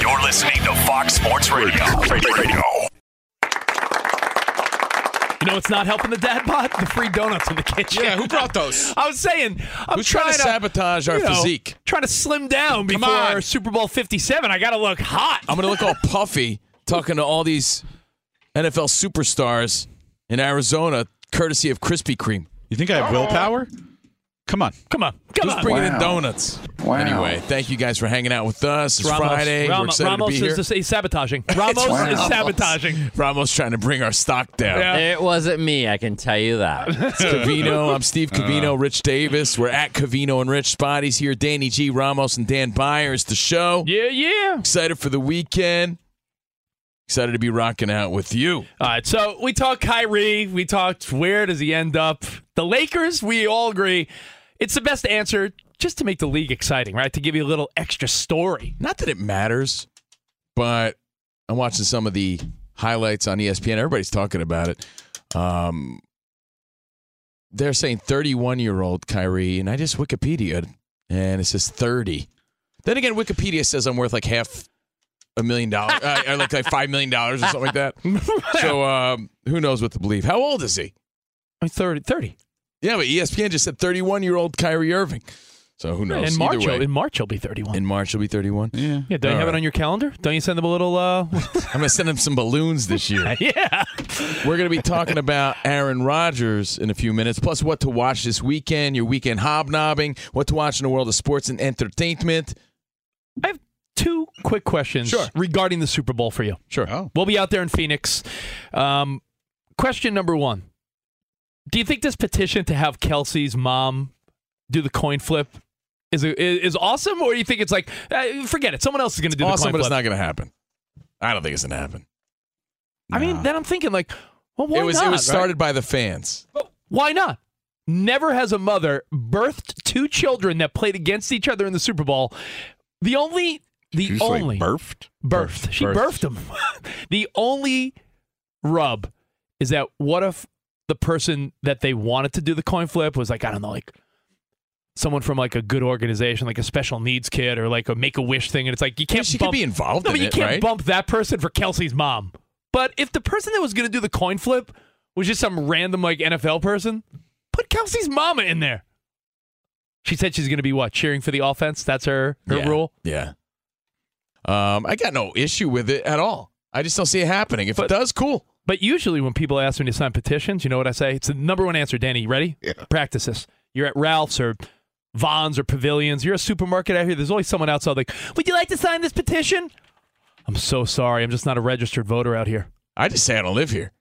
You're listening to Fox Sports Radio. Radio. You know it's not helping the dad bod? The free donuts in the kitchen. Yeah, who brought those? I was saying, I'm Who's trying to to sabotage our you know, physique? Trying to slim down Come before on. Super Bowl 57. I got to look hot. I'm going to look all puffy talking to all these NFL superstars in Arizona, courtesy of Krispy Kreme. You think I have willpower? Come on. Come on. Come Who's on. bringing in donuts? Wow. Anyway, thank you guys for hanging out with us. It's Ramos. Friday. We're Ramos, excited Ramos to be here. is just- he's sabotaging. Ramos Wow. is sabotaging. Ramos is trying to bring our stock down. Yeah. It wasn't me, I can tell you that. It's Covino. I'm Steve Covino, Rich Davis. We're at Covino and Rich Spotty's here. Danny G, Ramos, and Dan Byers. The show. Yeah, yeah. Excited for the weekend. Excited to be rocking out with you. All right, so we talked Kyrie. We talked where does he end up? The Lakers, we all agree, it's the best answer just to make the league exciting, right? To give you a little extra story. Not that it matters, but I'm watching some of the highlights on ESPN. Everybody's talking about it. Um, they're saying 31 year old Kyrie, and I just Wikipedia and it says 30. Then again, Wikipedia says I'm worth like half a million dollars, uh, or like, like five million dollars or something like that. So um, who knows what to believe? How old is he? I mean, 30. 30. Yeah, but ESPN just said 31 year old Kyrie Irving. So who knows? In March, he'll- way, in March, he'll be 31. in March he'll be 31. Yeah. yeah, don't you All have it on your calendar? Don't you send them a little, uh, I'm gonna send them some balloons this year. yeah. We're going to be talking about Aaron Rodgers in a few minutes, plus what to watch this weekend, your weekend hobnobbing, what to watch in the world of sports and entertainment. I have two quick questions Sure. regarding the Super Bowl for you. Sure. Oh. We'll be out there in Phoenix. Um, question number one Do you think this petition to have Kelsey's mom do the coin flip is, is awesome, or do you think it's like, uh, forget it, someone else is going to do awesome, the but coin it's not going to happen. I don't think it's going to happen. I mean, then I'm thinking, like, well, why it was not? it was right? started by the fans. Why not? Never has a mother birthed two children that played against each other in the Super Bowl. The only, the Did you say only birthed? birthed. She birthed Birthed. him. the only rub is that what if the person that they wanted to do the coin flip was like I don't know, like someone from like a good organization, like a special needs kid or like a Make a Wish thing, and it's like you can't. she bump, could be involved No, in but you it, can't right? bump that person for Kelsey's mom. But if the person that was going to do the coin flip was just some random like NFL person, put Kelsey's mama in there. She said she's going to be what cheering for the offense. That's her her yeah. rule. Yeah. Um, I got no issue with it at all. I just don't see it happening. If But- it does, cool. But usually when people ask me to sign petitions, you know what I say? It's the number one answer, Danny. You ready? Yeah. Practice this. You're at Ralph's or Vaughn's or Pavilions. You're a supermarket out here. There's always someone outside like, would you like to sign this petition? I'm so sorry. I'm just not a registered voter out here. I just say I don't live here.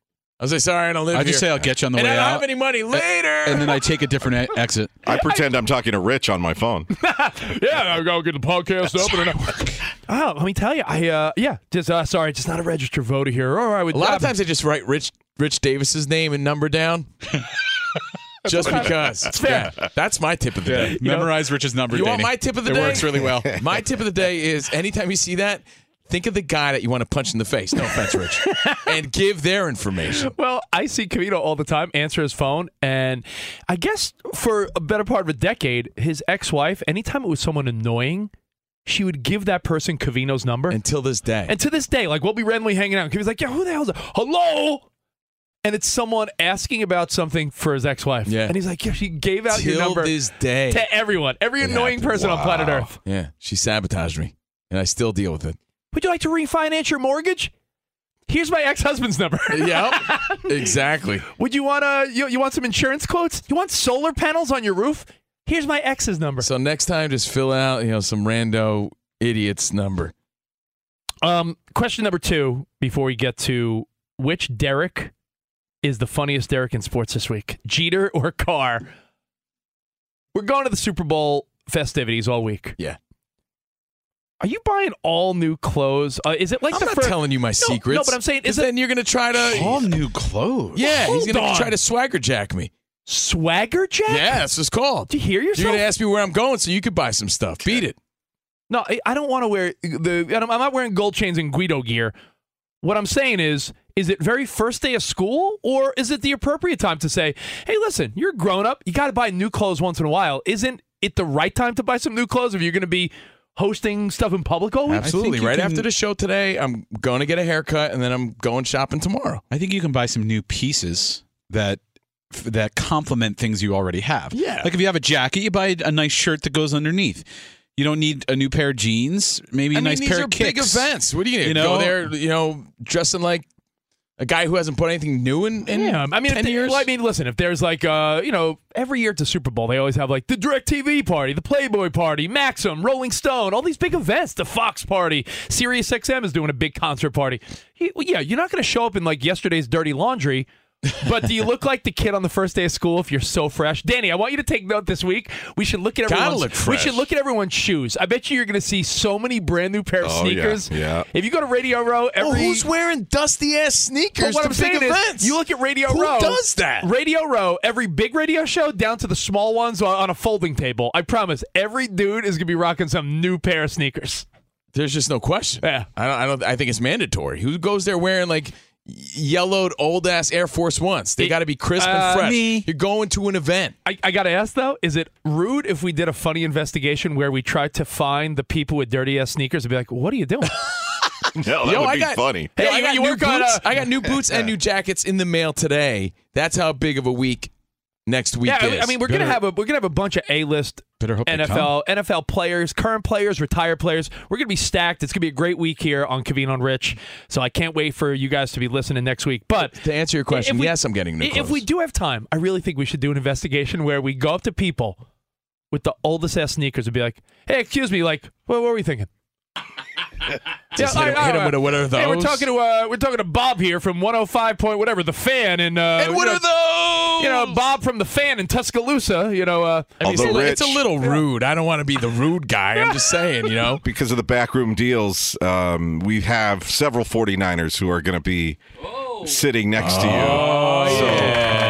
I say sorry, I don't live I here. I just say I'll get you on the and way I don't out. have any money later. and then I take a different e- exit. I pretend I'm talking to Rich on my phone. yeah, I'll go get the podcast up. And I, oh, let me tell you, I uh, yeah, just uh, sorry, just not a registered voter here. Or I would A lot of times they just write Rich Rich Davis's name and number down. Just because. fair. Yeah, that's my tip of the day. Memorize Rich's number. You want my tip of the it day? works really well. My tip of the day is anytime you see that, think of the guy that you want to punch in the face. No offense, Rich. and give their information. Well, I see Covino all the time answer his phone, and I guess for a better part of a decade, his ex-wife, anytime it was someone annoying, she would give that person Covino's number. Until this day. And to this day, like we'll be randomly hanging out. And was like, "Yeah, who the hell's that? Hello?" And it's someone asking about something for his ex-wife. Yeah. And he's like, "Yeah, she gave out your number this day. to everyone, every annoying person on planet Earth. yeah, she sabotaged me, and I still deal with it. Would you like to refinance your mortgage? Here's my ex-husband's number. Yep, exactly. Would you want to? You, you want some insurance quotes? You want solar panels on your roof? Here's my ex's number. So next time, just fill out, you know, some rando idiot's number. Um, question number two before we get to which Derek is the funniest Derek in sports this week, Jeter or Carr? We're going to the Super Bowl festivities all week. Yeah. Are you buying all new clothes? Uh, is it like the I'm the not fir- telling you my No, secrets. No, but I'm saying is it then you're gonna try to. All new clothes. yeah, he's gonna on. try to swagger jack me. swagger jack? Yeah, that's it's called. Do you hear yourself? You're yourself? gonna ask me where I'm going, so you could buy some stuff. Beat it. No, I- I don't want to wear the. I'm not wearing gold chains and Guido gear. What I'm saying is, is it very first day of school, or is it the appropriate time to say, "Hey, listen, you're grown up. You got to buy new clothes once in a while." Isn't it the right time to buy some new clothes if you're going to be hosting stuff in public all week? Absolutely. Right can- after the show today, I'm going to get a haircut, and then I'm going shopping tomorrow. I think you can buy some new pieces that that complement things you already have. Yeah. Like if you have a jacket, you buy a nice shirt that goes underneath. You don't need a new pair of jeans. Maybe a I mean, nice these pair are of big events. What do you, You go know? there? You know, dressing like a guy who hasn't put anything new in. in Yeah, I mean, if 10 they- years. well, I mean, listen, if there's like, uh, you know, every year at the Super Bowl, they always have like the DirecTV party, the Playboy party, Maxim, Rolling Stone, all these big events, the Fox party, Sirius XM is doing a big concert party. You- well, yeah, you're not going to show up in like yesterday's dirty laundry. But do you look like the kid on the first day of school if you're so fresh? Danny, I want you to take note this week. We should look at everyone's look we should look at everyone's shoes. I bet you you're going to see so many brand new pair of Oh, yeah, sneakers. yeah. If you go to Radio Row, every oh, who's wearing dusty ass sneakers what to I'm big saying events? is, you look at Radio Who Row. Who does that? Radio Row, every big radio show down to the small ones on a folding table. I promise, every dude is gonna be rocking some new pair of sneakers. There's just no question. Yeah. I don't. I don't. I think it's mandatory. Who goes there wearing like yellowed old ass Air Force Ones? They got to be crisp uh, and fresh. me. You're going to an event. I, I gotta ask though, is it rude if we did a funny investigation where we tried to find the people with dirty ass sneakers and be like, "What are you doing?" No, that Yo, would I be got- funny. Hey, Yo, I you- got new work on, boots. uh, I got new boots and new jackets in the mail today. That's how big of a week next week yeah, I is. mean, I mean, we're gonna have a we're gonna have a bunch of A list Better hope they NFL NFL players, current players, retired players. We're gonna be stacked. It's gonna be a great week here on Kaveen on Rich. So I can't wait for you guys to be listening next week. But to answer your question, we- yes, I'm getting new If clothes. we do have time, I really think we should do an investigation where we go up to people with the oldest ass sneakers and be like, "Hey, excuse me, like, what, what were we thinking?" Just all hit him- right, hit him with a, what are Hey, we're talking to uh, we're talking to Bob here from 105 point whatever the fan and uh, and what you know, are those? You know, Bob from the fan in Tuscaloosa. You know, uh, I mean, it's, a, Although it's a little rude. I don't want to be the rude guy. I'm just saying, you know. Because of the backroom deals, um, we have several 49ers who are going to be sitting next to you.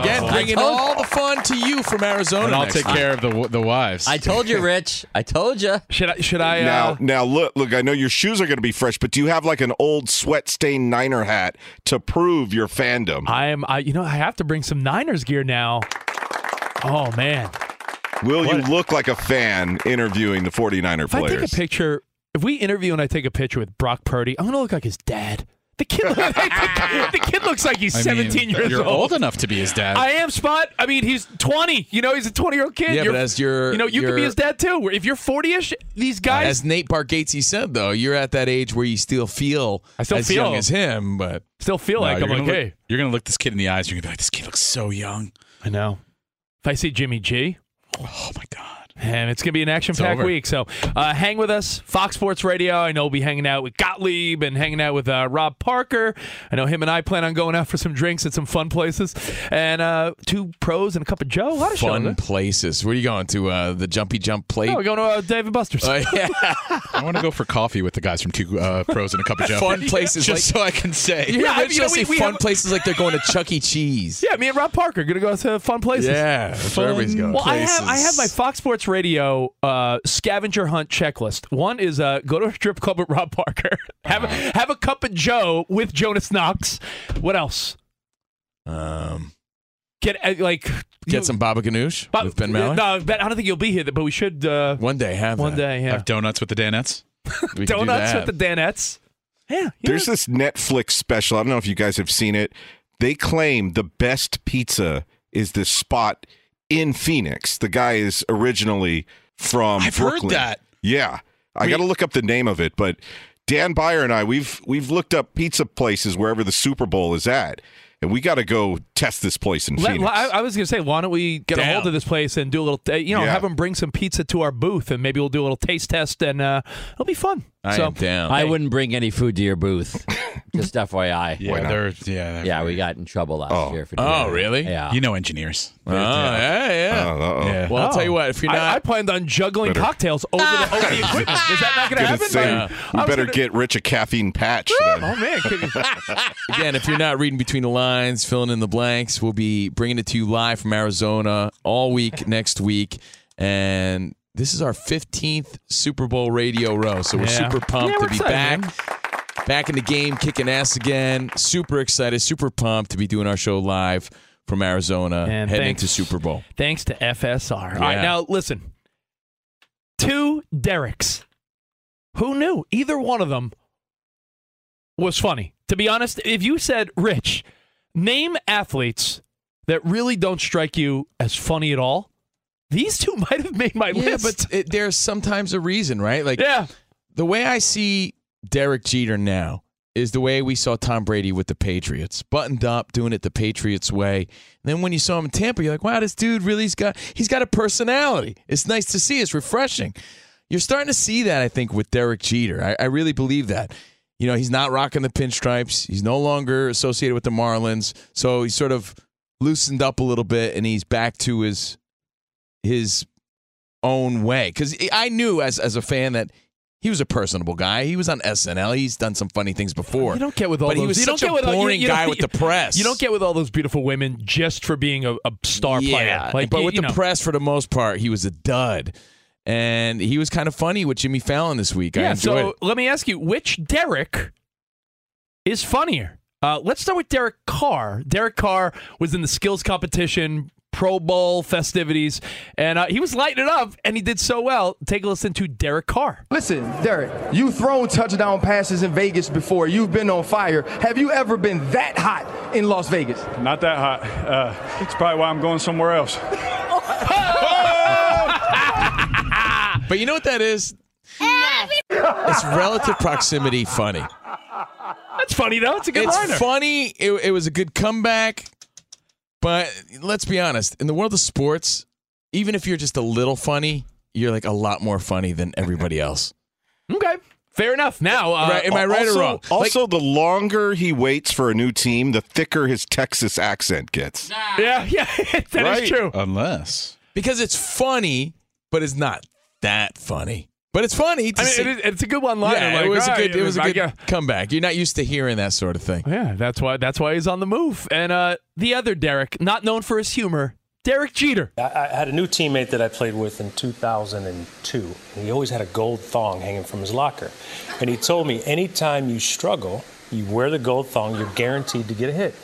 Again, bringing all the fun to you from Arizona. And I'll take week. care of the the wives. I told you, Rich. I told you. should I should I? Now, Uh, now look, look. I know your shoes are going to be fresh, but do you have like an old sweat-stained Niner hat to prove your fandom? I am. I you know I have to bring some Niners gear now. Oh man. Will you look like a fan interviewing the 49er If I players? take a picture, if we interview and I take a picture with Brock Purdy, I'm gonna look like his dad. The kid, the kid looks like he's I mean, 17 years old. you're old. old enough to be his dad. I am Spot. I mean, he's 20. You know, he's a 20 year old kid. Yeah, You're- but as your, you know, you could be his dad too. If you're 40ish, these uh, guys. As Nate Bargatze said, though, you're at that age where you still feel I still as feel- young as him, but Still feel No, like you're I'm gonna like, look, you're gonna look this kid in the eyes. You're gonna be like, this kid looks so young. I know. If I see Jimmy G, Oh my god. And it's going to be an action packed week. So uh, hang with us. Fox Sports Radio. I know we'll be hanging out with Gottlieb and hanging out with uh, Rob Parker. I know him and I plan on going out for some drinks at some fun places. And uh, two pros and a cup of Joe. A lot of Fun shows. places. Where are you going to? Uh, the Jumpy Jump Plate? Oh, we're going to uh, Dave & Buster's. Uh, yeah. I want to go for coffee with the guys from Two uh, Pros and a Cup of Joe. Fun places just like- so I can say. You Yeah, I mean, you know, say we- fun have- places like they're going to Chuck E. Cheese. yeah, me and Rob Parker are going to go to fun places. Yeah, where everybody's going. Well, I have I have my Fox Sports Radio uh, scavenger hunt checklist. One is uh, go to a strip club with Rob Parker, have a, have a cup of Joe with Jonas Knox. What else? um, Get uh, like get some baba ganoush But- with Ben Maller. No, Ben, I don't think you'll be here, but we should uh, One day have one that. day. Yeah, Have donuts with the Danettes. We can do donuts with the Danettes. Yeah, you There's know, this Netflix special. I don't know if you guys have seen it. They claim the best pizza is this spot in Phoenix. The guy is originally from I've heard that. Yeah. I We- got to look up the name of it, but Dan Byer and I we've we've looked up pizza places wherever the Super Bowl is at. And we got to go test this place in Let- Phoenix. I, I was going to say, why don't we get a hold of this place and do a little, uh, you know, Yeah. have them bring some pizza to our booth, and maybe we'll do a little taste test, and uh, it'll be fun. I so, am down. I wouldn't bring any food to your booth. Just FYI. Yeah, not? they're yeah. Yeah, we got in trouble last Oh. year for Oh, doing it. really? Yeah. You know engineers. Oh, yeah, yeah. Oh, uh-oh. Yeah. Well, I'll tell you Oh. what. If you're not, I planned on juggling Better- cocktails over the, over the equipment. Is that not going to Gonna happen? say, Like, we better gonna- get Rich a caffeine patch. then. Oh man, could again, if you're not reading between the lines, filling in the blanks, we'll be bringing it to you live from Arizona all week next week, and this is our 15th Super Bowl radio row, so we're Yeah. super pumped Yeah, we're to be excited, back, back in the game, kicking ass again. Super excited, super pumped to be doing our show live from Arizona, And heading thanks. into Super Bowl. thanks to FSR. All right, now listen. Two Dereks. Who knew? Either one of them was funny. To be honest, if you said, Rich, name athletes that really don't strike you as funny at all, these two might have made my list. Yeah, list. but it, there's sometimes a reason, right? Like yeah, the way I see Derek Jeter now is the way we saw Tom Brady with the Patriots, buttoned up, doing it the Patriots way. And then when you saw him in Tampa, you're like, wow, this dude really's got he's got a personality. It's nice to see. It's refreshing. You're starting to see that, I think, with Derek Jeter. I, I really believe that. You know, he's not rocking the pinstripes. He's no longer associated with the Marlins, so he's sort of loosened up a little bit, and he's back to his his own way. Because I knew as as a fan that he was a personable guy. He was on SNL. He's done some funny things before. you don't get with all but those. he was you such don't a get with all- you- boring you guy with the press. You don't get with all those beautiful women just for being a, a star yeah, player. Like, but you- with the know. press, for the most part, he was a dud. And he was kind of funny with Jimmy Fallon this week. I Yeah, so it. let me ask you, which Derek is funnier? Uh, let's start with Derek Carr. Derek Carr was in the skills competition, Pro Bowl festivities, and uh, he was lighting it up, and he did so well. Take a listen to Derek Carr. Listen, Derek, you've thrown touchdown passes in Vegas before. You've been on fire. Have you ever been that hot in Las Vegas? Not that hot. Uh, it's probably why I'm going somewhere else. But you know what that is? it's relative proximity funny. That's funny though. It's a good it's liner. funny. It, it was a good comeback. But let's be honest. In the world of sports, even if you're just a little funny, you're like a lot more funny than everybody else. Okay, fair enough. Now, uh, Right, am I right also, or wrong? Like- Also, the longer he waits for a new team, the thicker his Texas accent gets. yeah, yeah, that is Right. true. Unless because it's funny, but it's not that funny. But it's funny. To I mean, see. it is, it's a good one liner. yeah, like, it was a good. It was a I good guess- comeback. You're not used to hearing that sort of thing. Yeah, that's why. That's why he's on the move. And uh, the other Derek, not known for his humor, Derek Jeter. I, I had a new teammate that I played with in 2002. And he always had a gold thong hanging from his locker. And he told me, anytime you struggle, you wear the gold thong, you're guaranteed to get a hit.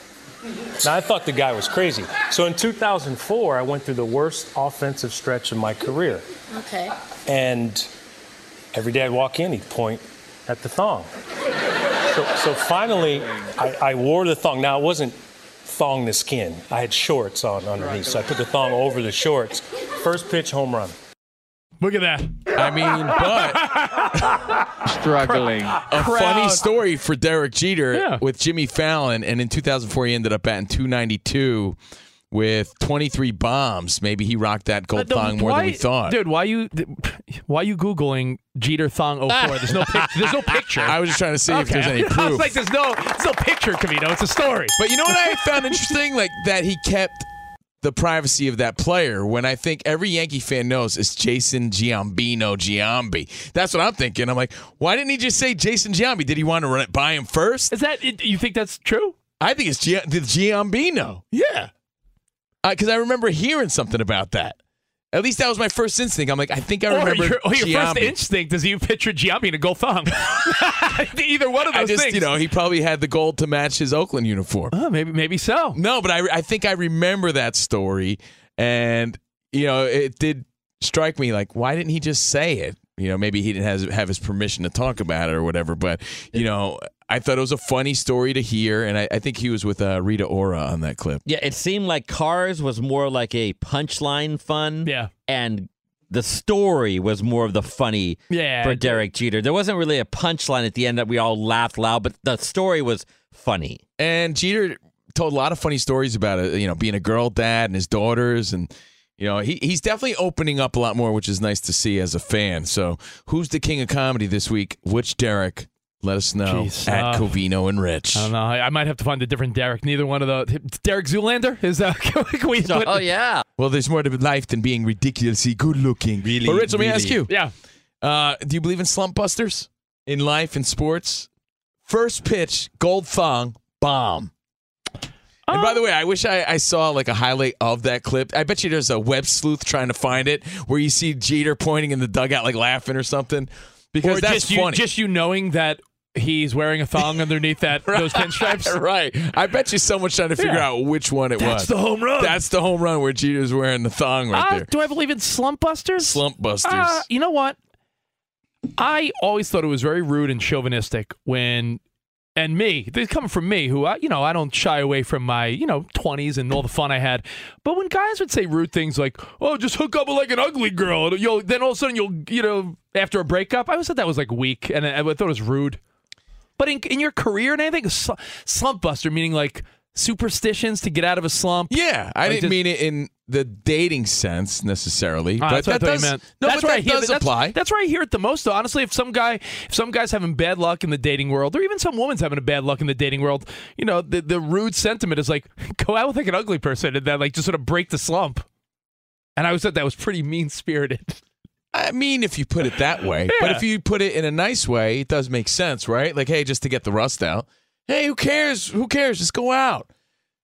Now, I thought the guy was crazy. So in 2004, I went through the worst offensive stretch of my career. Okay. And every day I'd walk in, he'd point at the thong. So, so finally, I, I wore the thong. Now, it wasn't thong the skin. I had shorts on underneath, so I put the thong over the shorts. First pitch, home run. Look at that. I mean, but Struggling. a funny story for Derek Jeter Yeah. with Jimmy Fallon, and in 2004 he ended up batting 292 with 23 bombs. Maybe he rocked that gold Uh, thong more why- than we thought. Dude, why you why you googling Jeter thong 04? There's no pic, there's no picture. I was just trying to see if there's any I was like, there's no, there's no picture, Covino. It's a story. But you know what I found interesting? Like that he kept the privacy of that player when I think every Yankee fan knows it's Jason Giambino Giambi. That's what I'm thinking. I'm like, why didn't he just say Jason Giambi? Did he want to run it by him first? Is that you think that's true? I think it's Gia- the Giambino. Yeah. Uh, because I remember hearing something about that. At least that was my first instinct. I'm like, I think I Or remember your, or your first instinct is you picture Giambi in a gold thong. Either one of I those just, things. you know, he probably had the gold to match his Oakland uniform. Oh, maybe, maybe so. No, but I, I think I remember that story, and you know, it did strike me like, why didn't he just say it? You know, maybe he didn't have, have his permission to talk about it or whatever. But you know, I thought it was a funny story to hear, and I, I think he was with uh, Rita Ora on that clip. Yeah, it seemed like Carr's was more like a punchline fun. Yeah. And the story was more of the funny Yeah, for Derek Jeter. There wasn't really a punchline at the end that we all laughed loud, but the story was funny. And Jeter told a lot of funny stories about it. You know, being a girl dad and his daughters, and you know, he, he's definitely opening up a lot more, which is nice to see as a fan. So, who's the king of comedy this week? Which Derek? Let us know Jeez, at uh, Covino and Rich. I don't know. I, I might have to find a different Derek. Neither one of the Derek Zoolander is. Uh, can we- can we put- Oh yeah. Well, there's more to life than being ridiculously good looking. Really, But Rich, let me ask really. you. Yeah. Uh, do you believe in slump busters in life and sports? First pitch, gold thong, bomb. And by the way, I wish I, I saw like a highlight of that clip. I bet you there's a web sleuth trying to find it where you see Jeter pointing in the dugout like laughing or something. Because or that's just you, funny. just you knowing that he's wearing a thong underneath that those pinstripes. right. I bet you someone's trying to figure Yeah. out which one it That's was. That's the home run. That's the home run where Jeter's wearing the thong right Uh, there. do I believe in slump busters? Slump busters. Uh, you know what? I always thought it was very rude and chauvinistic when, and me, they come from me, who I, you know, I don't shy away from my, you know, twenties and all the fun I had. But when guys would say rude things like, "Oh, just hook up with like an ugly girl," and you'll then all of a sudden you'll, you know, after a breakup, I always thought that was like weak, and I, I thought it was rude. But in in your career and anything, sl- slump buster meaning like superstitions to get out of a slump. Yeah, I Like didn't just- mean it in the dating sense necessarily, Ah, but that's what that I does meant. no, that's but where I that hear does that's, apply. That's where I hear it the most. Though, honestly, if some guy, if some guys having bad luck in the dating world, or even some woman's having a bad luck in the dating world, you know, the the rude sentiment is like, go out with like an ugly person, and then like just sort of break the slump. And I always thought that was pretty mean spirited. I mean, if you put it that way, but if you put it in a nice way, it does make sense, right? Like, hey, just to get the rust out. Hey, who cares? Who cares? Just go out.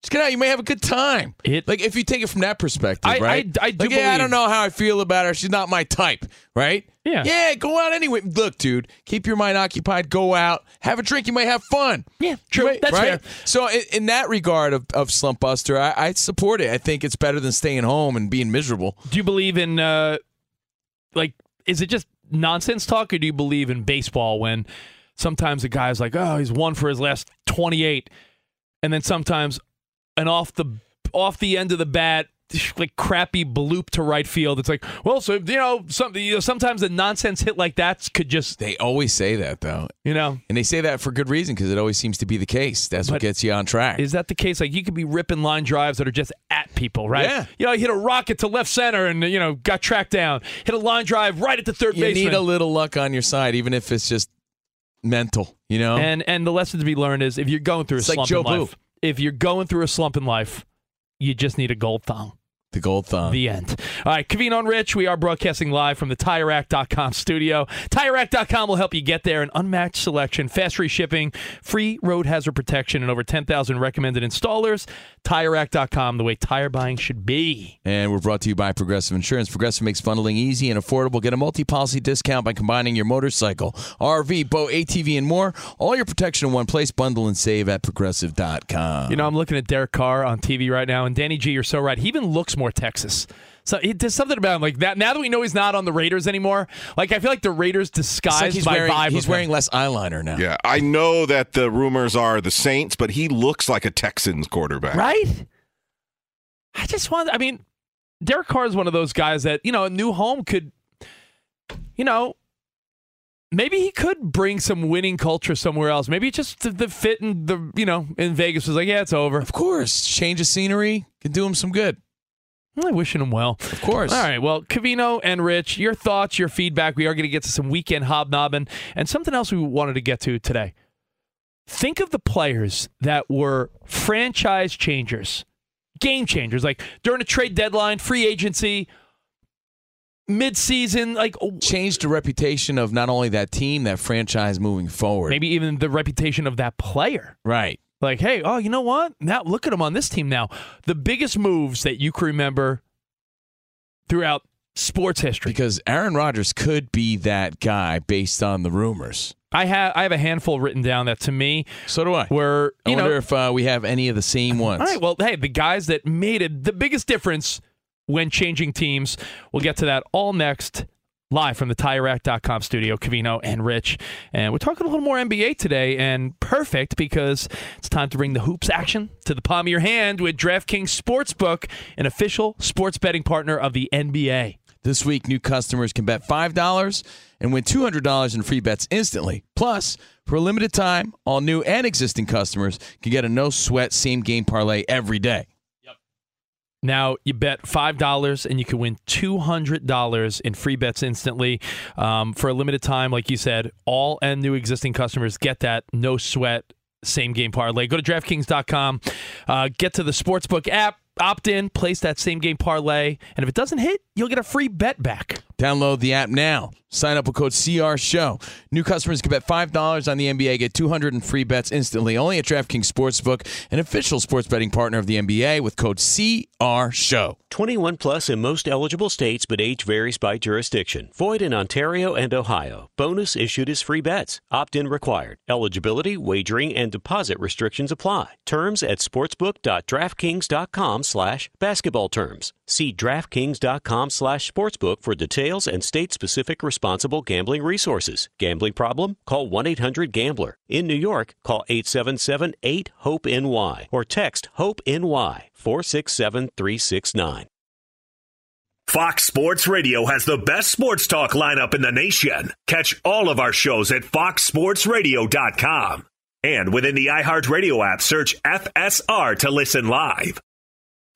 Just get out. You may have a good time. It- like if you take it from that perspective, I- right? I- I do. Like, yeah, I don't know how I feel about her. She's not my type, right? Yeah. Yeah, go out anyway. Look, dude, keep your mind occupied. Go out, have a drink. You might have fun. Yeah, true. That's right? fair. So, in, in that regard of, of Slump Buster, I, I support it. I think it's better than staying home and being miserable. Do you believe in uh like is it just nonsense talk or do you believe in baseball when sometimes a guy's like, "Oh, he's won for his last 28." And then sometimes an off the off the end of the bat like crappy bloop to right field. It's like, well, so you know, some, you know, sometimes a nonsense hit like that could just, They always say that, though. you know, And they say that for good reason because it always seems to be the case. That's what gets you on track. is that the case? Like you could be ripping line drives that are just at people, right? Yeah. You know, you hit a rocket to left center and you know got tracked down. Hit a line drive right at the third you baseman. need a little luck on your side, even if it's just mental. You know, And and the lesson to be learned is if you're going through a It's like slump Joe in life, Boo. if you're going through a slump in life, you just need a gold thong. The gold thumb. The end. All right, Covino and Rich, we are broadcasting live from the TireRack.com studio. TireRack.com will help you get there. An unmatched selection, fast free shipping, free road hazard protection, and over 10,000 recommended installers. TireRack.com, the way tire buying should be. And we're brought to you by Progressive Insurance. Progressive makes bundling easy and affordable. Get a multi-policy discount by combining your motorcycle, RV, boat, ATV, and more. All your protection in one place. Bundle and save at progressive.com. You know, I'm looking at Derek Carr on TV right now, and Danny G, you're so right. He even looks more Texas. So it, there's something about him like that. Now that we know he's not on the Raiders anymore, like I feel like the Raiders It's like disguised he's by wearing, vibe. he's of him. wearing less eyeliner now. Yeah, I know that the rumors are the Saints, but he looks like a Texans quarterback. right? I just want. I mean, Derek Carr is one of those guys that you know a new home could, you know, maybe he could bring some winning culture somewhere else. Maybe just the, the fit in the you know in Vegas was like, yeah, it's over. Of course, change of scenery can do him some good. I'm wishing him well. Of course. All right. Well, Covino and Rich, your thoughts, your feedback. We are going to get to some weekend hobnobbing and something else we wanted to get to today. Think of the players that were franchise changers, game changers, like during a trade deadline, free agency, mid-season, like oh, changed the reputation of not only that team, that franchise moving forward. maybe even the reputation of that player. Right. Like, hey, oh, you know what? Now look at him on this team now. The biggest moves that you can remember throughout sports history. Because Aaron Rodgers could be that guy based on the rumors. I have I have a handful written down that to me. So do I. Where I wonder know, if uh, we have any of the same ones. All right. Well, hey, the guys that made it the biggest difference when changing teams. We'll get to that all next. Live from the TireRack.com studio, Covino and Rich. And we're talking a little more NBA today, and perfect because it's time to bring the hoops action to the palm of your hand with DraftKings Sportsbook, an official sports betting partner of the NBA. This week, new customers can bet $5 and win $200 in free bets instantly. Plus, for a limited time, all new and existing customers can get a no sweat same game parlay every day. Now you bet five dollars and you can win two hundred dollars in free bets instantly um, for a limited time. Like you said, all and new existing customers get that no sweat same game parlay. Go to DraftKings.com, uh, get to the sportsbook app, opt in, place that same game parlay, and if it doesn't hit, you'll get a free bet back. Download the app now. Sign up with code CR Show. New customers can bet $5 on the NBA, get 200 in free bets instantly. Only at DraftKings Sportsbook, an official sports betting partner of the NBA with code CR Show. 21 plus in most eligible states, but age varies by jurisdiction. Void in Ontario and Ohio. Bonus issued as free bets. Opt in required. Eligibility, wagering, and deposit restrictions apply. Terms at sportsbook.draftkings.com slash basketball terms. See DraftKings.com slash sportsbook for details and state specific responsible gambling resources. Gambling problem? Call 1 800 Gambler. In New York, call 877 8 HOPE NY or text HOPE NY 467 369. Fox Sports Radio has the best sports talk lineup in the nation. Catch all of our shows at foxsportsradio.com. And within the iHeartRadio app, search FSR to listen live.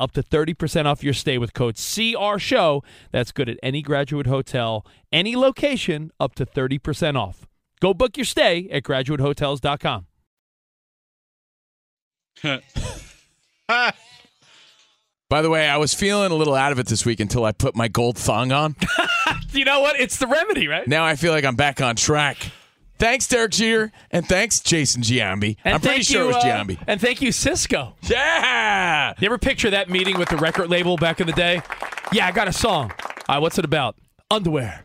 up to 30% off your stay with code CR Show. That's good at any graduate hotel, any location, up to 30% off. Go book your stay at graduatehotels.com. By the way, I was feeling a little out of it this week until I put my gold thong on. you know what? It's the remedy, right? Now I feel like I'm back on track. Thanks, Derek Jeter, and thanks, Jason Giambi. And I'm pretty sure you, it was uh, Giambi. And thank you, Sisqó. Yeah. You ever picture that meeting with the record label back in the day? Yeah, I got a song. All right, what's it about? Underwear.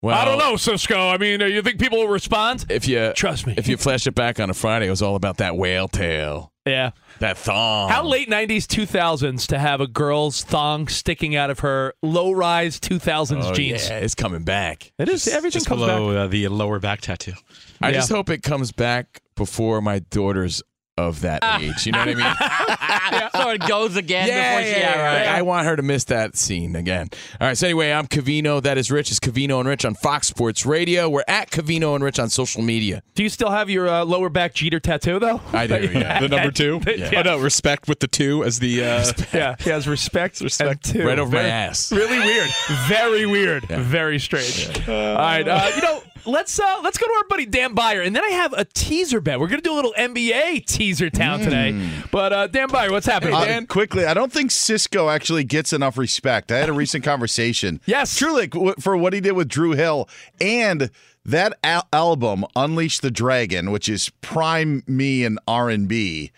Well, I don't know, Sisqó. I mean, uh, you think people will respond? If you Trust me. if you flash it back on a Friday, it was all about that whale tail, Yeah. That thong. How late 90s, 2000s to have a girl's thong sticking out of her low rise 2000s Oh, jeans? Yeah, it's coming back. It is. Everything Just comes below back. uh, the lower back tattoo. I Yeah. just hope it comes back before my daughter's of that age. You know what I mean? so it goes again yeah, before she. yeah, Yeah, right. I want her to miss that scene again. All right. So anyway, I'm Covino. That is Rich. Is Covino and Rich on Fox Sports Radio. We're at Covino and Rich on social media. Do you still have your uh, lower back Jeter tattoo, though? I do. Yeah. The number two. Yeah. Oh no, respect with the two as the. Uh, Yeah, he has respect. Respect. and two. Right over my ass. Really weird. Very weird. Very strange. All right, uh, you know, let's uh, let's go to our buddy Dan Byer, and then I have a teaser bet. We're gonna do a little NBA teaser town today. But uh, Dan Byer, what's happening, Uh, Dan? quickly, I don't think Sisqó actually gets enough respect. I had a recent conversation. Yes. truly for what he did with Dru Hill and that al- album, Unleash the Dragon, which is prime me and R and B.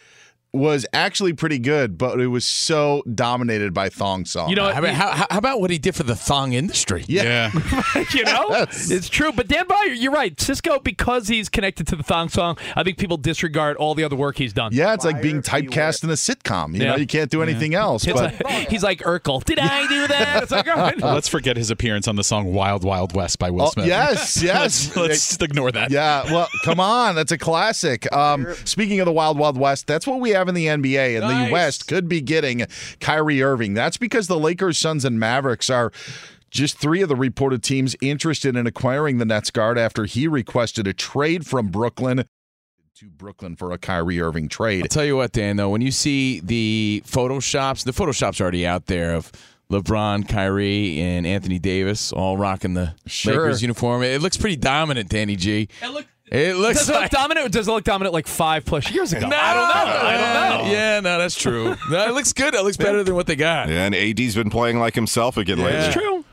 Was actually pretty good, but it was so dominated by thong song. You know, How about, how, how about what he did for the thong industry? yeah, you know, Yes. it's true. But Dan Byer, you're right. Sisqó, because he's connected to the thong song, I think people disregard all the other work he's done. yeah, it's like being typecast in a sitcom. You Yeah. know, you can't do anything else. But like- he's like Urkel. Did I do that? It's like, all right. let's forget his appearance on the song "Wild Wild West" by Will Oh, Smith. yes, yes. let's, let's just ignore that. Yeah, well, come on, that's a classic. Um, speaking of the Wild Wild West, that's what we have in the NBA, and Nice. the West could be getting Kyrie Irving. That's because the Lakers, Suns, and Mavericks are. Just three of the reported teams interested in acquiring the Nets guard after he requested a trade from Brooklyn to Brooklyn for a Kyrie Irving trade. I'll tell you what, Dan. Though when you see the photoshops, the photoshops already out there of LeBron, Kyrie, and Anthony Davis all rocking the Sure. Lakers uniform. It looks pretty dominant, Danny G. It look- It looks Does it look like. dominant or does it look dominant like five plus years ago? No, I don't know. I don't know. Yeah, no, that's true. No, it looks good. It looks better than what they got. Yeah, and AD's been playing like himself again lately. It's true.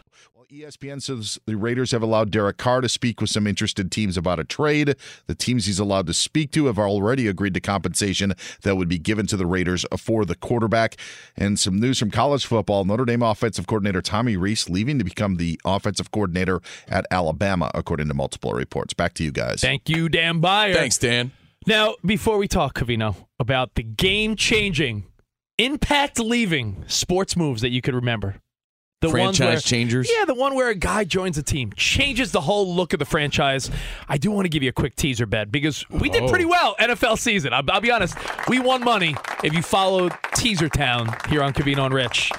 Well, ESPN says the Raiders have allowed Derek Carr to speak with some interested teams about a trade. The teams he's allowed to speak to have already agreed to compensation that would be given to the Raiders for the quarterback. And some news from college football Notre Dame offensive coordinator Tommy Rees leaving to become the offensive coordinator at Alabama, according to multiple reports. Back to you guys. Thank you, Dan Byer. Thanks, Dan. Now, before we talk, Covino, about the game changing, impact leaving sports moves that you could remember, The Franchise where- changers? Yeah, the one where a guy joins a team, changes the whole look of the franchise. I do want to give you a quick teaser bet because we did Oh. pretty well NFL season. I'll, I'll be honest. We won money if you followed Teaser Town here on Covino and Rich.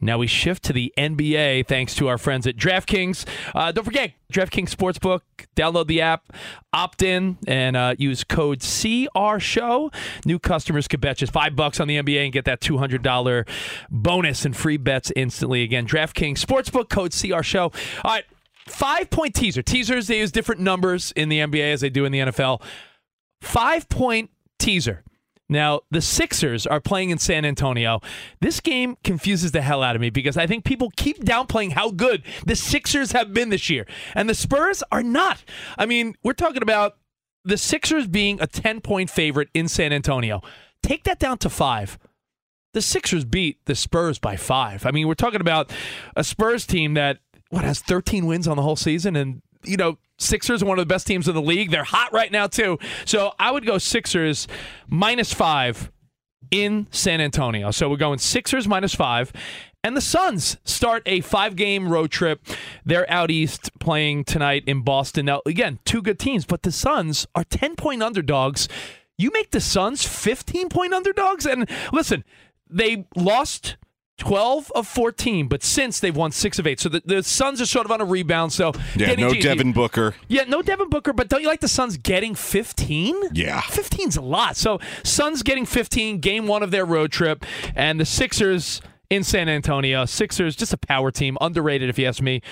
Now we shift to the NBA thanks to our friends at DraftKings. Uh, don't forget, DraftKings Sportsbook. Download the app, opt in, and uh, use code CR Show. New customers could bet just five bucks on the NBA and get that two hundred dollar bonus and free bets instantly. Again, DraftKings Sportsbook code CR Show. All right, five point teaser. Teasers they use different numbers in the NBA as they do in the NFL. Five point teaser. Now, the Sixers are playing in San Antonio. This game confuses the hell out of me because I think people keep downplaying how good the Sixers have been this year. And the Spurs are not. I mean, we're talking about the Sixers being a 10 point favorite in San Antonio. Take that down to five. The Sixers beat the Spurs by five. I mean, we're talking about a Spurs team that, what, has 13 wins on the whole season and you know, Sixers are one of the best teams in the league. They're hot right now, too. So I would go Sixers minus five in San Antonio. So we're going Sixers minus five. And the Suns start a five game road trip. They're out east playing tonight in Boston. Now, again, two good teams, but the Suns are 10 point underdogs. You make the Suns 15 point underdogs? And listen, they lost 12 of 14, but since they've won six of eight. So the, the Suns are sort of on a rebound. So Yeah, no to- Devin Booker. Yeah, no Devin Booker, but don't you like the Suns getting 15? Yeah. 15's a lot. So Suns getting 15, game one of their road trip, and the Sixers in San Antonio. Sixers, just a power team, underrated if you ask me,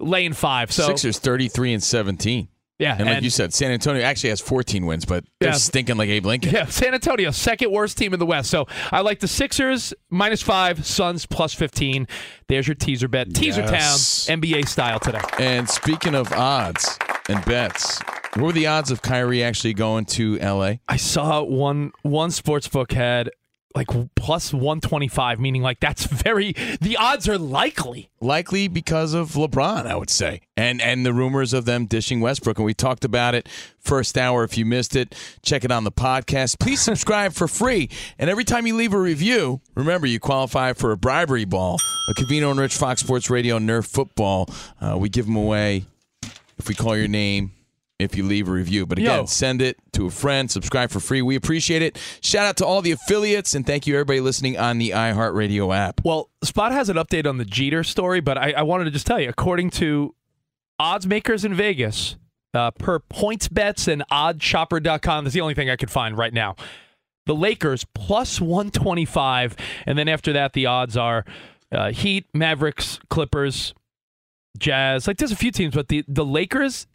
laying five. So Sixers 33 and 17. Yeah, And like and- you said, San Antonio actually has 14 wins, but they're Yeah. stinking like Abe Lincoln. Yeah, San Antonio, second worst team in the West. So I like the Sixers minus five, Suns plus 15. There's your teaser bet. Teaser Yes. Town, NBA style today. And speaking of odds and bets, what were the odds of Kyrie actually going to LA? I saw one one sports book had like plus 125, meaning like that's very, the odds are likely. Likely because of LeBron, I would say, and and the rumors of them dishing Westbrook. And we talked about it first hour. If you missed it, check it on the podcast. Please subscribe for free. And every time you leave a review, remember you qualify for a bribery ball, a Covino and Rich Fox Sports Radio Nerf football. Uh, we give them away if we call your name. If you leave a review, but again, Yo. send it to a friend. Subscribe for free. We appreciate it. Shout out to all the affiliates, and thank you everybody listening on the iHeartRadio app. Well, Spot has an update on the Jeter story, but I, I wanted to just tell you, according to odds makers in Vegas, uh, per points bets and oddshopper.com, that's the only thing I could find right now. The Lakers plus 125, and then after that, the odds are uh, Heat, Mavericks, Clippers, Jazz. Like there's a few teams, but the, the Lakers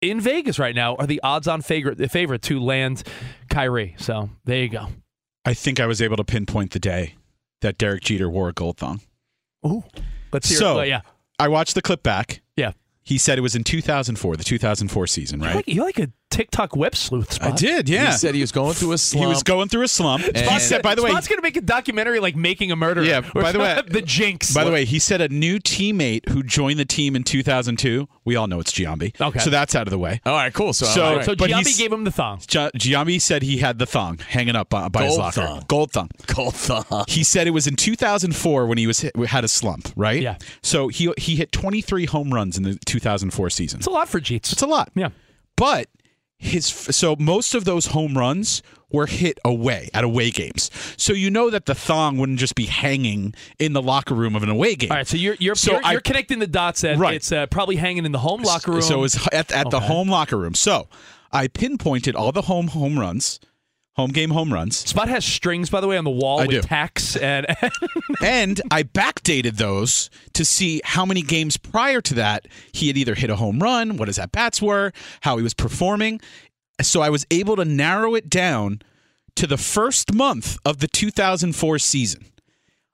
in Vegas right now are the odds on favorite, the favorite to land Kyrie. So there you go. I think I was able to pinpoint the day that Derek Jeter wore a gold thong. Ooh. Let's hear so, it. Yeah. I watched the clip back. Yeah. He said it was in 2004, the 2004 season, You're right? like, you're like a TikTok web sleuth, Spot. I did, yeah. He said he was going through a slump. He was going through a slump. he And- said, by the way, Spot's gonna make a documentary like making a murderer. Yeah, Or by the way- the Jinx. By the way, he said a new teammate who joined the team in 2002. We all know it's Giambi. Okay. So that's out of the way. All right, cool. So, So- all right. so but Giambi gave him the thong. Giambi said he had the thong hanging up by, by his Gold locker. thong. Gold thong. Gold thong. He said it was in 2004 when he was hit, had a slump, right? Yeah. So he he hit 23 home runs in the 2004 season. It's a lot for Jeets. It's a lot. Yeah. But his so most of those home runs were hit away at away games. So you know that the thong wouldn't just be hanging in the locker room of an away game. All right, so you're you're So you're, I- you're connecting the dots that Right. it's uh, probably hanging in the home locker room. So it was at, at the home locker room. So I pinpointed all the home home runs, home game home runs. Spot has strings, by the way, on the wall I with do. tacks and and I backdated those to see how many games prior to that he had either hit a home run, what his at bats were, how he was performing. So I was able to narrow it down to the first month of the 2004 season.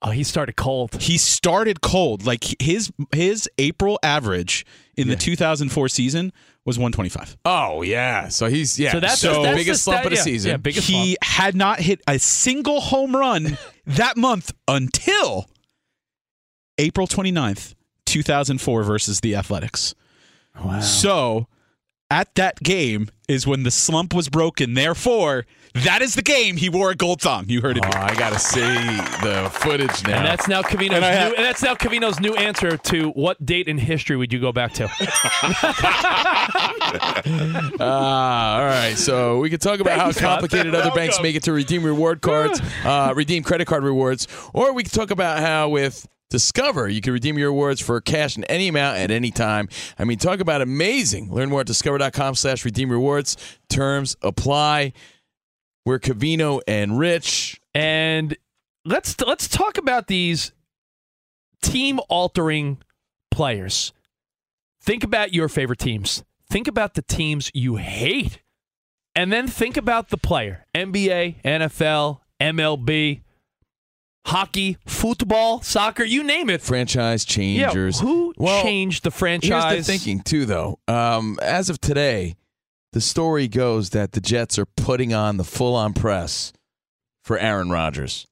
oh, he started cold. He started cold. Like his his April average in the 2004 season was 125. Oh yeah. So he's yeah. So that's So- the, that's biggest slump stat- of the yeah, season. Yeah, biggest he slump. had not hit a single home run that month until April 29th, 2004 versus the Athletics. Wow. So at that game is when the slump was broken. Therefore, that is the game he wore a gold thong. You heard it. Oh, I gotta see the footage now. And that's now Covino's And I new, have- and that's now Covino's new answer to what date in history would you go back to? Ah, all right. So we can talk about how Thanks, Scott. complicated other banks make it to redeem reward cards, uh, redeem credit card rewards, or we can talk about how with Discover you can redeem your rewards for cash in any amount at any time. I mean, talk about amazing. Learn more at discover.com/slash redeem rewards. Terms apply. We're Covino and Rich. And let's let's talk about these team altering players. Think about your favorite teams. Think about the teams you hate. And then think about the player. NBA, NFL, MLB, hockey, football, soccer, you name it. Franchise changers. Yeah, who Well, changed the Here's franchise? the thinking too, though. Um, as of today, the story goes that the Jets are putting on the full-on press for Aaron Rodgers.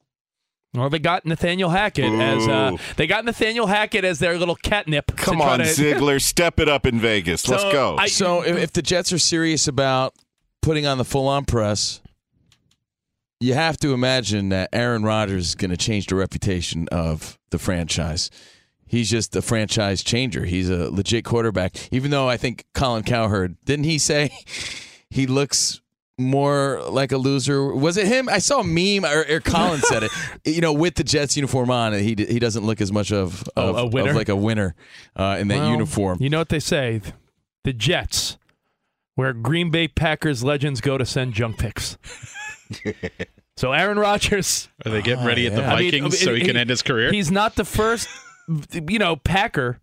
Well, they got Nathaniel Hackett as uh, they got Nathaniel Hackett as their little catnip. Come try on, to- Ziggler, step it up in Vegas. Let's go. I- So if, if the Jets are serious about putting on the full-on press, you have to imagine that Aaron Rodgers is going to change the reputation of the franchise. He's just a franchise changer. He's a legit quarterback. Even though I think Colin Cowherd didn't he say he looks more like a loser? Was it him? I saw a meme or, or Colin said it. You know, with the Jets uniform on, he he doesn't look as much of, Oh, of, a winner? of like a winner uh, in that Well, uniform. You know what they say? The Jets, where Green Bay Packers legends go to send junk picks. so Aaron Rodgers. Are they getting ready at the I mean, Vikings so he can end his career? He's not the first, you know, Packer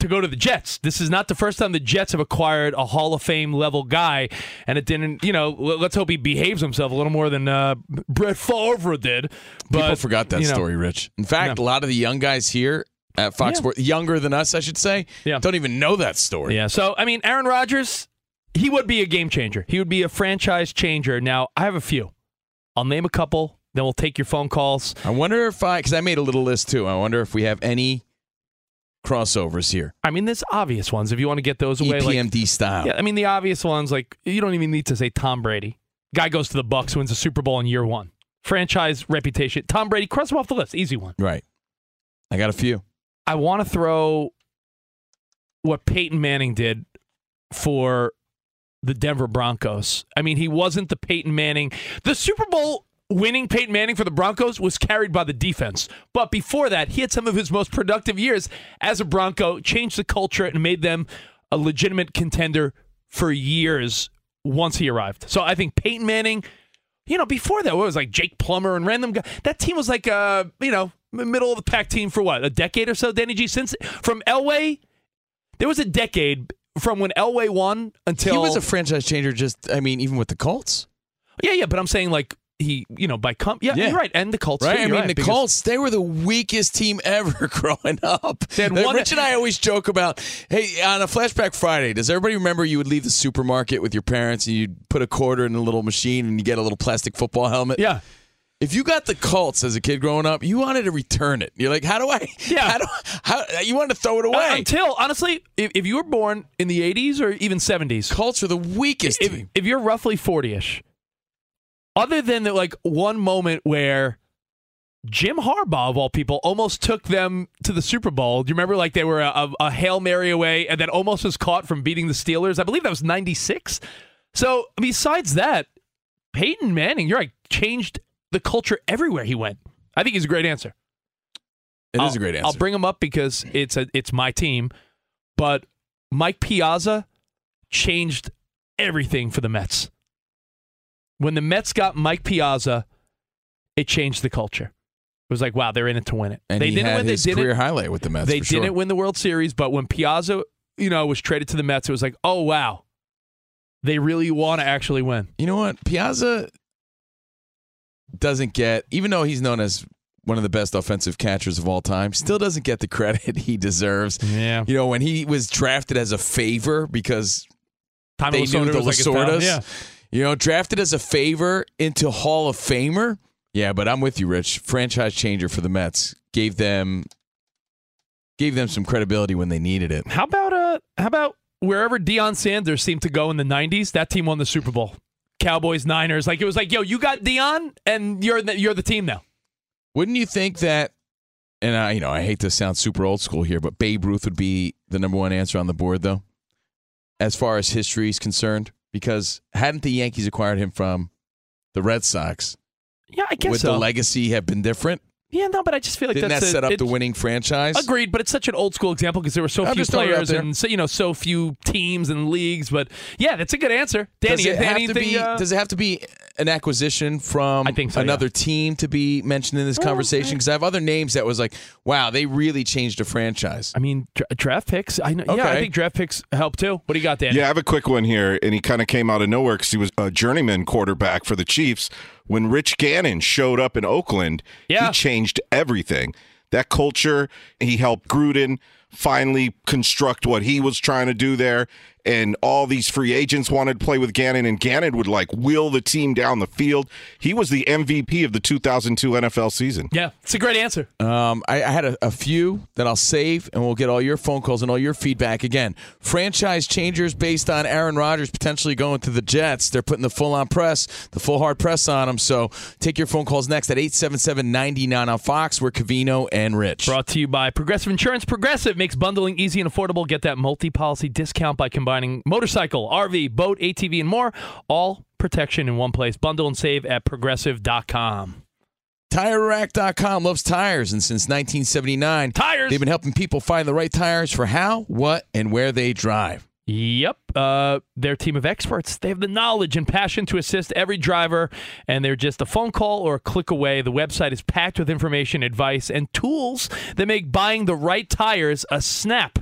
to go to the Jets. This is not the first time the Jets have acquired a Hall of Fame level guy, and it didn't. You know, let's hope he behaves himself a little more than uh, Brett Favre did. But People forgot that you know, story, Rich. In fact, a lot of the young guys here at Fox Yeah. Sports, younger than us, I should say, Yeah. don't even know that story. Yeah. So I mean, Aaron Rodgers, he would be a game changer. He would be a franchise changer. Now I have a few. I'll name a couple. Then we'll take your phone calls. I wonder if I, because I made a little list too. I wonder if we have any crossovers here, I mean, there's obvious ones if you want to get those away. Like, EPMD style. yeah, I mean, the obvious ones like you don't even need to say Tom Brady. Guy goes to the Bucs, wins a Super Bowl in year one. Franchise reputation. Tom Brady, cross him off the list. Easy one. Right. I got a few. I want to throw what Peyton Manning did for the Denver Broncos. I mean, he wasn't the Peyton Manning. The Super Bowl winning Peyton Manning for the Broncos was carried by the defense. But before that, he had some of his most productive years as a Bronco, changed the culture and made them a legitimate contender for years once he arrived. So I think Peyton Manning, you know, before that, what was like Jake Plummer and random guy. That team was like, uh, you know, middle of the pack team for what, a decade or so, Danny G? Since from Elway, there was a decade from when Elway won until he was a franchise changer. Just, I mean, even with the Colts, yeah, yeah. But I'm saying like he, you know, by com- yeah, Yeah. you're right, and the Colts, right? too, I mean, right, the Colts, they were the weakest team ever growing up. had one- Rich and I always joke about, hey, on a Flashback Friday, does everybody remember you would leave the supermarket with your parents and you'd put a quarter in a little machine and you get a little plastic football helmet? Yeah. If you got the Colts as a kid growing up, you wanted to return it. You're like, how do I? Yeah. How do how you wanted to throw it Uh, away? until honestly, if, if you were born in the 80s or even 70s, Colts are the weakest if, team. if you're roughly 40ish, other than the, like one moment where Jim Harbaugh of all people almost took them to the Super Bowl. Do you remember like they were a, a, a hail mary away and then almost was caught from beating the Steelers? I believe that was '96. So besides that, Peyton Manning, you're right, changed the culture everywhere he went. I think he's a great answer. It is I'll- a great answer. I'll bring him up because it's a it's my team, but Mike Piazza changed everything for the Mets. When the Mets got Mike Piazza, it changed the culture. It was like, wow, they're in it to win it. and they he didn't win. his they didn't. career highlight with the Mets. they didn't win the World Series, but when Piazza, you know, was traded to the Mets, it was like, oh wow, they really want to actually win. You know what? Piazza doesn't get, even though he's known as one of the best offensive catchers of all time, still doesn't get the credit he deserves. Yeah. You know, when he was drafted as a favor because they Lasorda knew the was like. Lasordas, Yeah. you know, drafted as a favor into Hall of Famer. Yeah, but I'm with you, Rich. Franchise changer for the Mets. Gave them gave them some credibility when they needed it. How about uh how about wherever Deion Sanders seemed to go in the '90s, that team won the Super Bowl. Cowboys, Niners, like it was like, yo, you got Deion, and you're the, you're the team now. Wouldn't you think that? And I, you know, I hate to sound super old school here, but Babe Ruth would be the number one answer on the board, though, as far as history is concerned. Because hadn't the Yankees acquired him from the Red Sox? Yeah, I guess Would so. the legacy have been different? Yeah, no, but I just feel like Didn't that's that a- set up it- the winning franchise? Agreed, but it's such an old school example because there were so I'm few just throwing it out players and so, you know so few teams and leagues. But yeah, that's a good answer, Danny. does it have anything, to be? uh, does it have to be an acquisition from I think so, another team to be mentioned in this oh, conversation? Because I have other names that was like, wow, they really changed a franchise. I mean, dra- draft picks. I know. Yeah, I think draft picks help too. What do you got, Danny? Yeah, I have a quick one here, and he kind of came out of nowhere because he was a journeyman quarterback for the Chiefs. When Rich Gannon showed up in Oakland, Yeah. he changed everything. That culture, he helped Gruden finally construct what he was trying to do there. And all these free agents wanted to play with Gannon, and Gannon would like wheel the team down the field. He was the MVP of the 2002 NFL season. Yeah, it's a great answer. Um, I, I had a, a few that I'll save, and we'll get all your phone calls and all your feedback again. Franchise changers based on Aaron Rodgers potentially going to the Jets. They're putting the full on press, the full hard press on him. So take your phone calls next at 877 99 on Fox. We're Covino and Rich. Brought to you by Progressive Insurance. Progressive makes bundling easy and affordable. Get that multi-policy discount by combining motorcycle, RV, boat, ATV, and more. All protection in one place. Bundle and save at progressive.com. TireRack.com loves tires, and since 1979, tires. They've been helping people find the right tires for how, what, and where they drive. Yep. Uh, they're team of experts. They have the knowledge and passion to assist every driver, and they're just a phone call or a click away. The website is packed with information, advice, and tools that make buying the right tires a snap.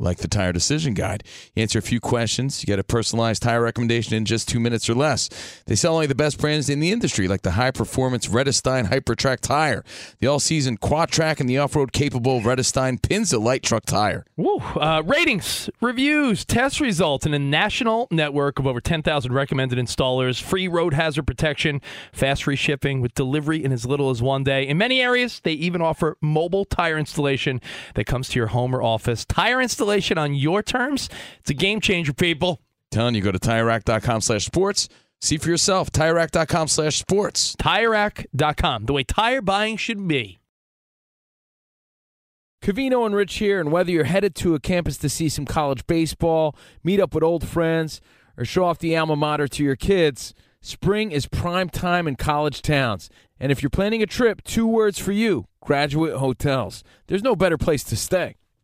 Like the Tire Decision Guide. You answer a few questions, you get a personalized tire recommendation in just two minutes or less. They sell only the best brands in the industry, like the high performance Vredestein Hypertrac tire, the all season Quatrac, and the off road capable Vredestein Pinza light truck tire. Woo. Uh, ratings, reviews, test results, and a national network of over 10,000 recommended installers, free road hazard protection, fast free shipping with delivery in as little as one day. In many areas, they even offer mobile tire installation that comes to your home or office. Tire installation on your terms. It's a game changer, people. telling you, go to TireRack.com slash sports. See for yourself. TireRack.com slash sports. TireRack.com, the way tire buying should be. Covino and Rich here, and whether you're headed to a campus to see some college baseball, meet up with old friends, or show off the alma mater to your kids, spring is prime time in college towns. And if you're planning a trip, two words for you graduate hotels. There's no better place to stay.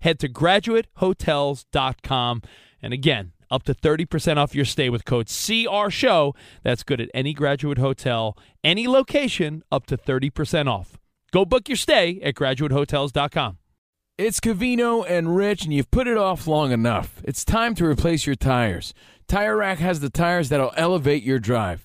Head to graduatehotels.com. And again, up to 30% off your stay with code CRSHOW. That's good at any graduate hotel, any location, up to 30% off. Go book your stay at graduatehotels.com. It's Covino and Rich, and you've put it off long enough. It's time to replace your tires. Tire Rack has the tires that'll elevate your drive.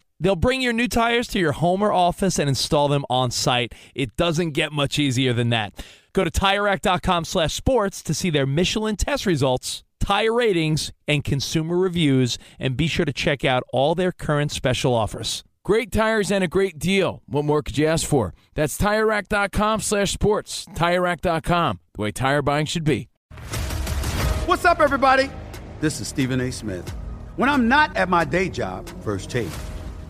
They'll bring your new tires to your home or office and install them on site. It doesn't get much easier than that. Go to TireRack.com slash sports to see their Michelin test results, tire ratings, and consumer reviews, and be sure to check out all their current special offers. Great tires and a great deal. What more could you ask for? That's TireRack.com slash sports. TireRack.com, the way tire buying should be. What's up, everybody? This is Stephen A. Smith. When I'm not at my day job, First Take,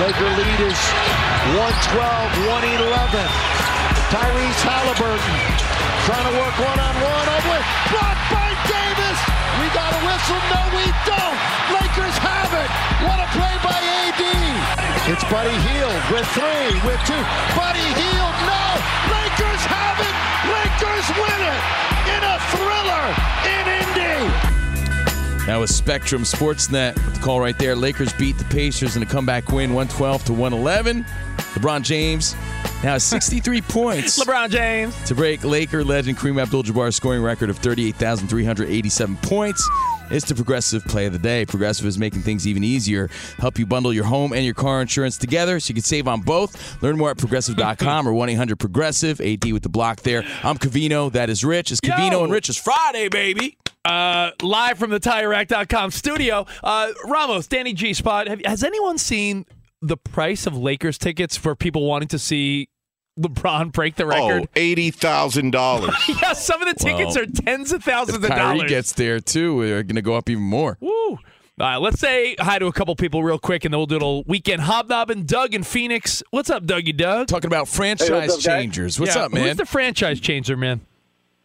Laker lead is 112, 111. Tyrese Halliburton trying to work one-on-one over. Blocked by Davis. We got a whistle. No, we don't. Lakers have it. What a play by AD. It's Buddy Hield with three, with two. Buddy Hield, no. Lakers have it. Lakers win it in a thriller in Indy. That was Spectrum Sportsnet with the call right there. Lakers beat the Pacers in a comeback win, 112 to 111. LeBron James now has 63 points. LeBron James. To break Laker legend Kareem Abdul-Jabbar's scoring record of 38,387 points. It's the Progressive Play of the Day. Progressive is making things even easier. Help you bundle your home and your car insurance together so you can save on both. Learn more at progressive.com or 1-800-PROGRESSIVE. AD with the block there. I'm Covino. That is Rich. It's Covino and Rich. It's Friday, baby. Uh, live from the TireRack.com studio. Uh, Ramos, Danny G Spot. Have, has anyone seen the price of Lakers tickets for people wanting to see LeBron break the record? Oh, eighty thousand dollars. yeah, some of the tickets Well, are tens of thousands If of Kyrie dollars. gets there, too, we're going to go up even more. Woo. All right, let's say hi to a couple people real quick, and then we'll do a little weekend hobnobbing. Doug in Phoenix. What's up, Dougie Doug? Talking about franchise Hey, what's up, changers. What's Yeah, up, man? Who's the franchise changer, man?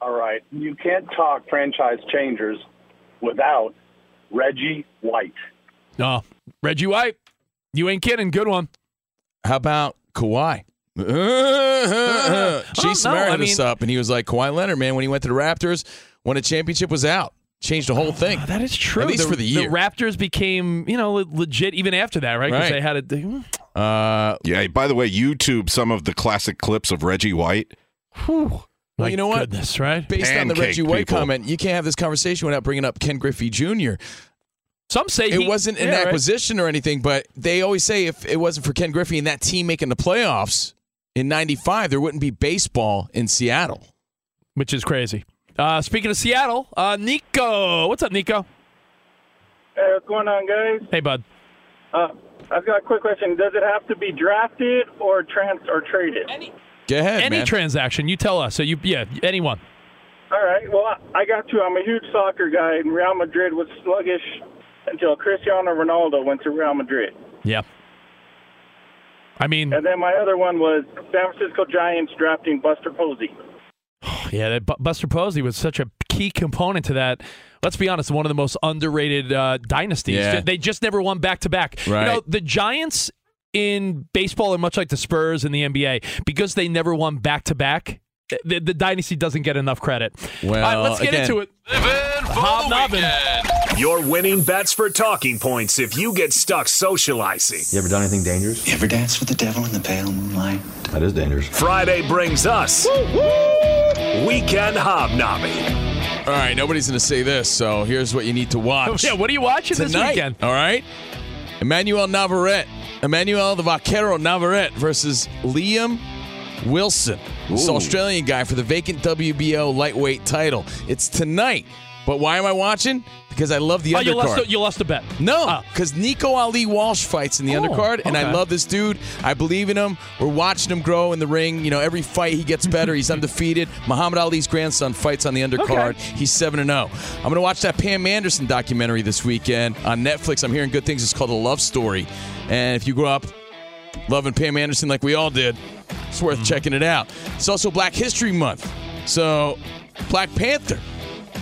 All right. You can't talk franchise changers without Reggie White. No, Reggie White. You ain't kidding. Good one. How about Kawhi? Chase no, married I us mean- up, and he was like, Kawhi Leonard, man, when he went to the Raptors, when a championship was out, changed the whole thing. That is true. At least for the year. The Raptors became, you know, legit even after that, right? Because Right. they had a. they- Uh, yeah. By the way, YouTube some of the classic clips of Reggie White. Well, My you know what? goodness, right? Based on the Pancake Reggie White people. comment, you can't have this conversation without bringing up Ken Griffey Jr. Some say it he- wasn't an yeah, right. acquisition or anything, but they always say if it wasn't for Ken Griffey and that team making the playoffs in '95, there wouldn't be baseball in Seattle. which is crazy. Uh, speaking of Seattle, uh, Nico, what's up, Nico? Hey, what's going on, guys? Hey, bud. Uh, I've got a quick question. Does it have to be drafted or trans or traded? Go ahead, Any man. transaction, you tell us. So you, yeah, anyone. All right. Well, I- I got you. I'm a huge soccer guy, and Real Madrid was sluggish until Cristiano Ronaldo went to Real Madrid. Yeah. I mean, And then my other one was San Francisco Giants drafting Buster Posey. yeah, that Bu- Buster Posey was such a key component to that. Let's be honest, one of the most underrated uh, dynasties. Yeah. They just never won back to back. You Right. know, the Giants in baseball are much like the Spurs in the NBA because they never won back to back. The, the dynasty doesn't get enough credit. Well, All right, let's get again- into it. Hobnobbing. Your winning bets for talking points if you get stuck socializing. You ever done anything dangerous? You ever danced with the devil in the pale moonlight? That is dangerous. Friday brings us Weekend Hobnobbing. All right, nobody's going to say this, so here's what you need to watch. Yeah, what are you watching this tonight. weekend? All right, Emmanuel Navarrete, Emmanuel the Vaquero Navarrete versus Liam Wilson, this. Australian guy for the vacant WBO lightweight title. It's tonight. But why am I watching? Because I love the Oh, you undercard. lost, a, you lost a bet. No, ah. because Nico Ali Walsh fights in the Oh, undercard, and I love this dude. I believe in him. We're watching him grow in the ring. You know, every fight he gets better. He's undefeated. Muhammad Ali's grandson fights on the undercard. He's seven and zero. I'm going to watch that Pam Anderson documentary this weekend on Netflix. I'm hearing good things. It's called A Love Story, and if you grew up loving Pam Anderson like we all did, it's worth mm-hmm. checking it out. It's also Black History Month, so Black Panther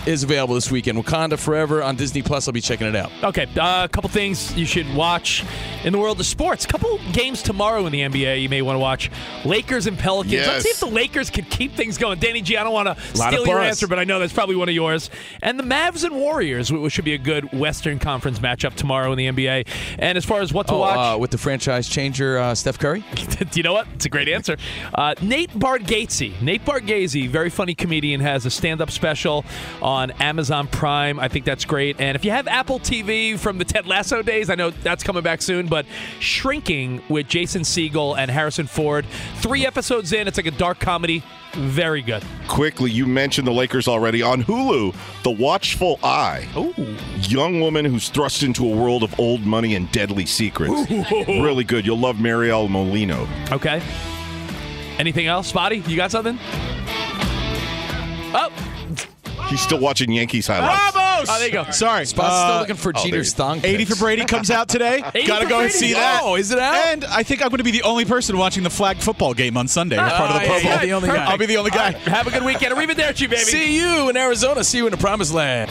is available this weekend. Wakanda Forever on Disney Plus. I'll be checking it out. Okay, uh, a couple things you should watch in the world of sports. A couple games tomorrow in the NBA you may want to watch. Lakers and Pelicans. Yes. Let's see if the Lakers can keep things going. Danny G, I don't want to steal your answer, but I know that's probably one of yours. And the Mavs and Warriors, which should be a good Western Conference matchup tomorrow in the NBA. And as far as what to Oh, watch, uh, with the franchise changer, uh, Steph Curry. Do you know what? It's a great answer. Uh, Nate Bargatze. Nate Bargatze, very funny comedian, has a stand-up special on Amazon Prime. I think that's great. And if you have Apple TV from the Ted Lasso days, I know that's coming back soon. But Shrinking with Jason Segel and Harrison Ford, three episodes in. It's like a dark comedy. Very good. Quickly, you mentioned the Lakers already on Hulu. The Watchful Eye. Ooh. Young woman who's thrust into a world of old money and deadly secrets. Ooh. really good. You'll love Mariel Molino. Okay. Anything else, Spotty? You got something? Oh, He's still watching Yankees highlights. Ramos! Oh, there you go. Sorry. Spot's still Uh, looking for oh, there Jeter's thong. 80 for Brady comes out today. 80 Gotta go and Brady? see that. Oh, is it out? And I think I'm going to be the only person watching the flag football game on Sunday. as part of the yeah, Pro Bowl. yeah, the only guy. I'll be the only guy. have a good weekend. Arrivederci, baby. See you in Arizona. See you in the promised land.